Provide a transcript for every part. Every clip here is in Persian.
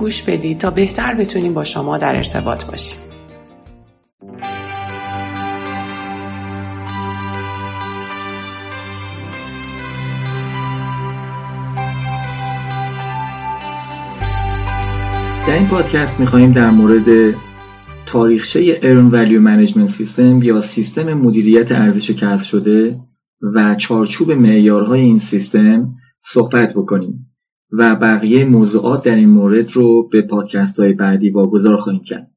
گوش بدید تا بهتر بتونیم با شما در ارتباط باشیم. در این پادکست میخواییم در مورد تاریخچه ارن ولیو منیجمنت سیستم یا سیستم مدیریت ارزش کسب شده و چارچوب معیارهای این سیستم صحبت بکنیم و بقیه موضوعات در این مورد رو به پادکست های بعدی واگذار خواهیم کرد.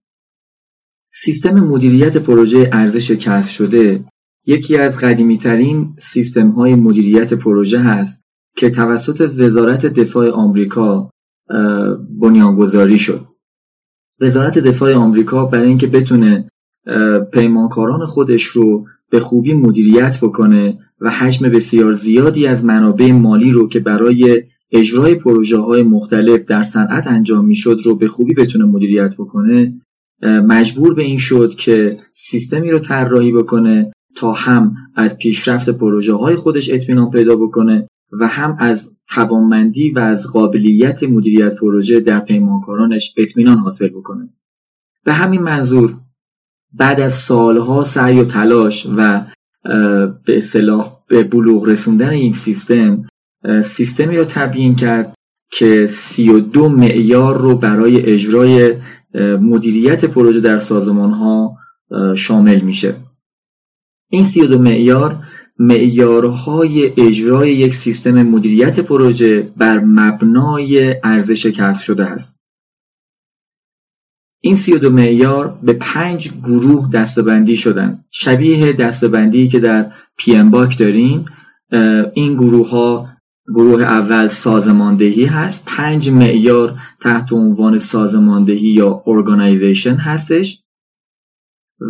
سیستم مدیریت پروژه ارزش کسب شده یکی از قدیمی ترین سیستم های مدیریت پروژه هست که توسط وزارت دفاع آمریکا بنیانگذاری شد. وزارت دفاع آمریکا برای اینکه بتونه پیمانکاران خودش رو به خوبی مدیریت بکنه و حجم بسیار زیادی از منابع مالی رو که برای اجرای پروژه های مختلف در صنعت انجام می‌شد رو به خوبی بتونه مدیریت بکنه مجبور به این شد که سیستمی رو طراحی بکنه تا هم از پیشرفت پروژه های خودش اطمینان پیدا بکنه و هم از توانمندی و از قابلیت مدیریت پروژه در پیمانکارانش اطمینان حاصل بکنه. به همین منظور بعد از سالها سعی و تلاش و به اصطلاح به بلوغ رسوندن این سیستم سیستمی رو تبیین کرد که 32 معیار رو برای اجرای مدیریت پروژه در سازمان ها شامل میشه. این 32 معیار معیارهای اجرای یک سیستم مدیریت پروژه بر مبنای ارزش کسب شده است. این 32 معیار به پنج گروه دستبندی شدن. شبیه دستبندی که در PMBOK داریم این گروه ها گروه اول سازماندهی هست. پنج معیار تحت عنوان سازماندهی یا organization هستش.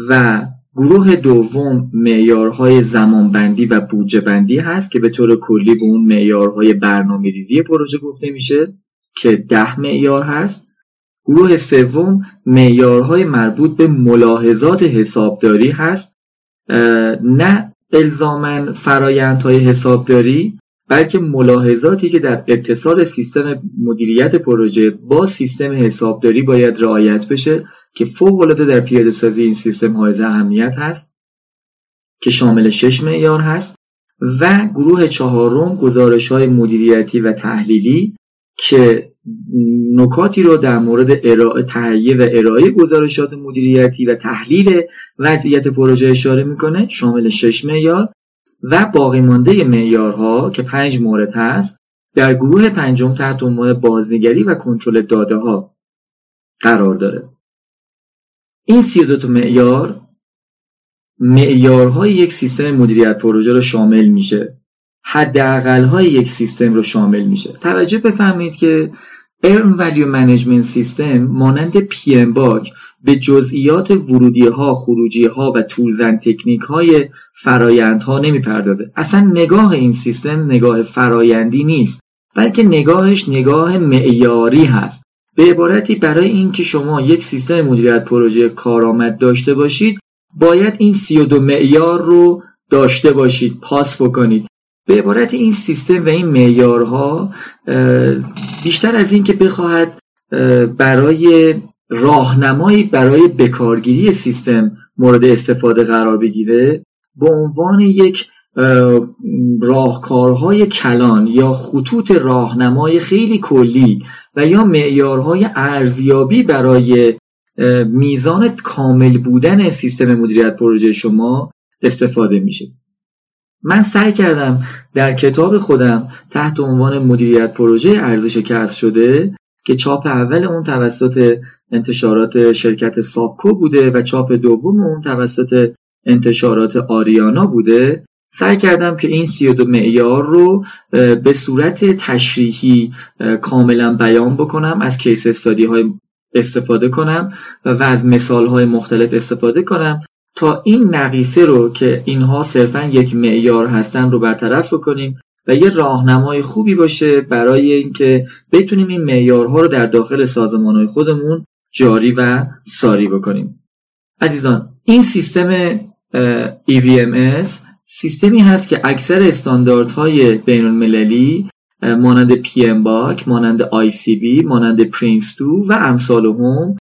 و گروه دوم معیارهای زمانبندی و بودجه بندی هست که به طور کلی به اون معیارهای برنامه ریزی پروژه گفته میشه که ده معیار هست. گروه سوم معیارهای مربوط به ملاحظات حسابداری هست. نه الزامن فرایندهای حسابداری. بلکه ملاحظاتی که در اتصال سیستم مدیریت پروژه با سیستم حسابداری باید رعایت بشه که فوق العاده در پیاده سازی این سیستم های اهمیت هست که شامل شش معیار هست و گروه چهارم گزارش های مدیریتی و تحلیلی که نکاتی رو در مورد ارائه تهیه و ارائه گزارشات مدیریتی و تحلیل وضعیت پروژه اشاره می‌کنه شامل شش معیار و باقی مانده معیارها که پنج مورد هست در گروه پنجم تحت عنوان بازنگری و کنترل داده ها قرار داره. این 32 تا معیار معیارهای یک سیستم مدیریت پروژه رو شامل میشه. حداقل های یک سیستم رو شامل میشه. توجه بفهمید که Earn Value Management System مانند PM باک به جزئیات ورودی ها خروجی ها و تولزن تکنیک های فرایند ها نمی پردازه اصلا نگاه این سیستم نگاه فرایندی نیست بلکه نگاهش نگاه معیاری هست. به عبارتی برای اینکه شما یک سیستم مدیریت پروژه کارآمد داشته باشید باید این 32 معیار رو داشته باشید پاس بکنید. به عبارت این سیستم و این معیارها بیشتر از اینکه بخواهد برای راهنمایی برای بکارگیری سیستم مورد استفاده قرار بگیره به عنوان یک راهکارهای کلان یا خطوط راهنمای خیلی کلی و یا معیارهای ارزیابی برای میزان کامل بودن سیستم مدیریت پروژه شما استفاده میشه. من سعی کردم در کتاب خودم تحت عنوان مدیریت پروژه ارزش کسب شده که چاپ اول اون توسط انتشارات شرکت سابکو بوده و چاپ دوم اون توسط انتشارات آریانا بوده سعی کردم که این 32 معیار رو به صورت تشریحی کاملا بیان بکنم از کیس استادی های استفاده کنم و از مثال های مختلف استفاده کنم. تا این نقیصه رو که اینها صرفا یک معیار هستن رو برطرف کنیم و یه راهنمای خوبی باشه برای اینکه بتونیم این معیارها رو در داخل سازمان خودمون جاری و ساری بکنیم. عزیزان این سیستم EVMS سیستمی هست که اکثر استانداردهای بین المللی مانند باک، مانند آی مانند PRINCE2 و امثال هم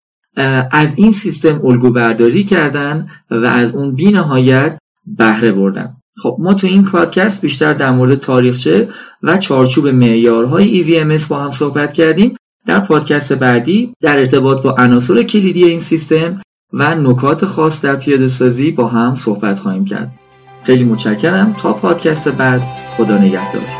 از این سیستم الگو برداری کردن و از اون بی نهایت بهره بردن. خب ما تو این پادکست بیشتر در مورد تاریخچه و چارچوب معیارهای EVMS با هم صحبت کردیم. در پادکست بعدی در ارتباط با عناصر کلیدی این سیستم و نکات خاص در پیاده سازی با هم صحبت خواهیم کرد. خیلی متشکرم. تا پادکست بعد خدا نگهدار.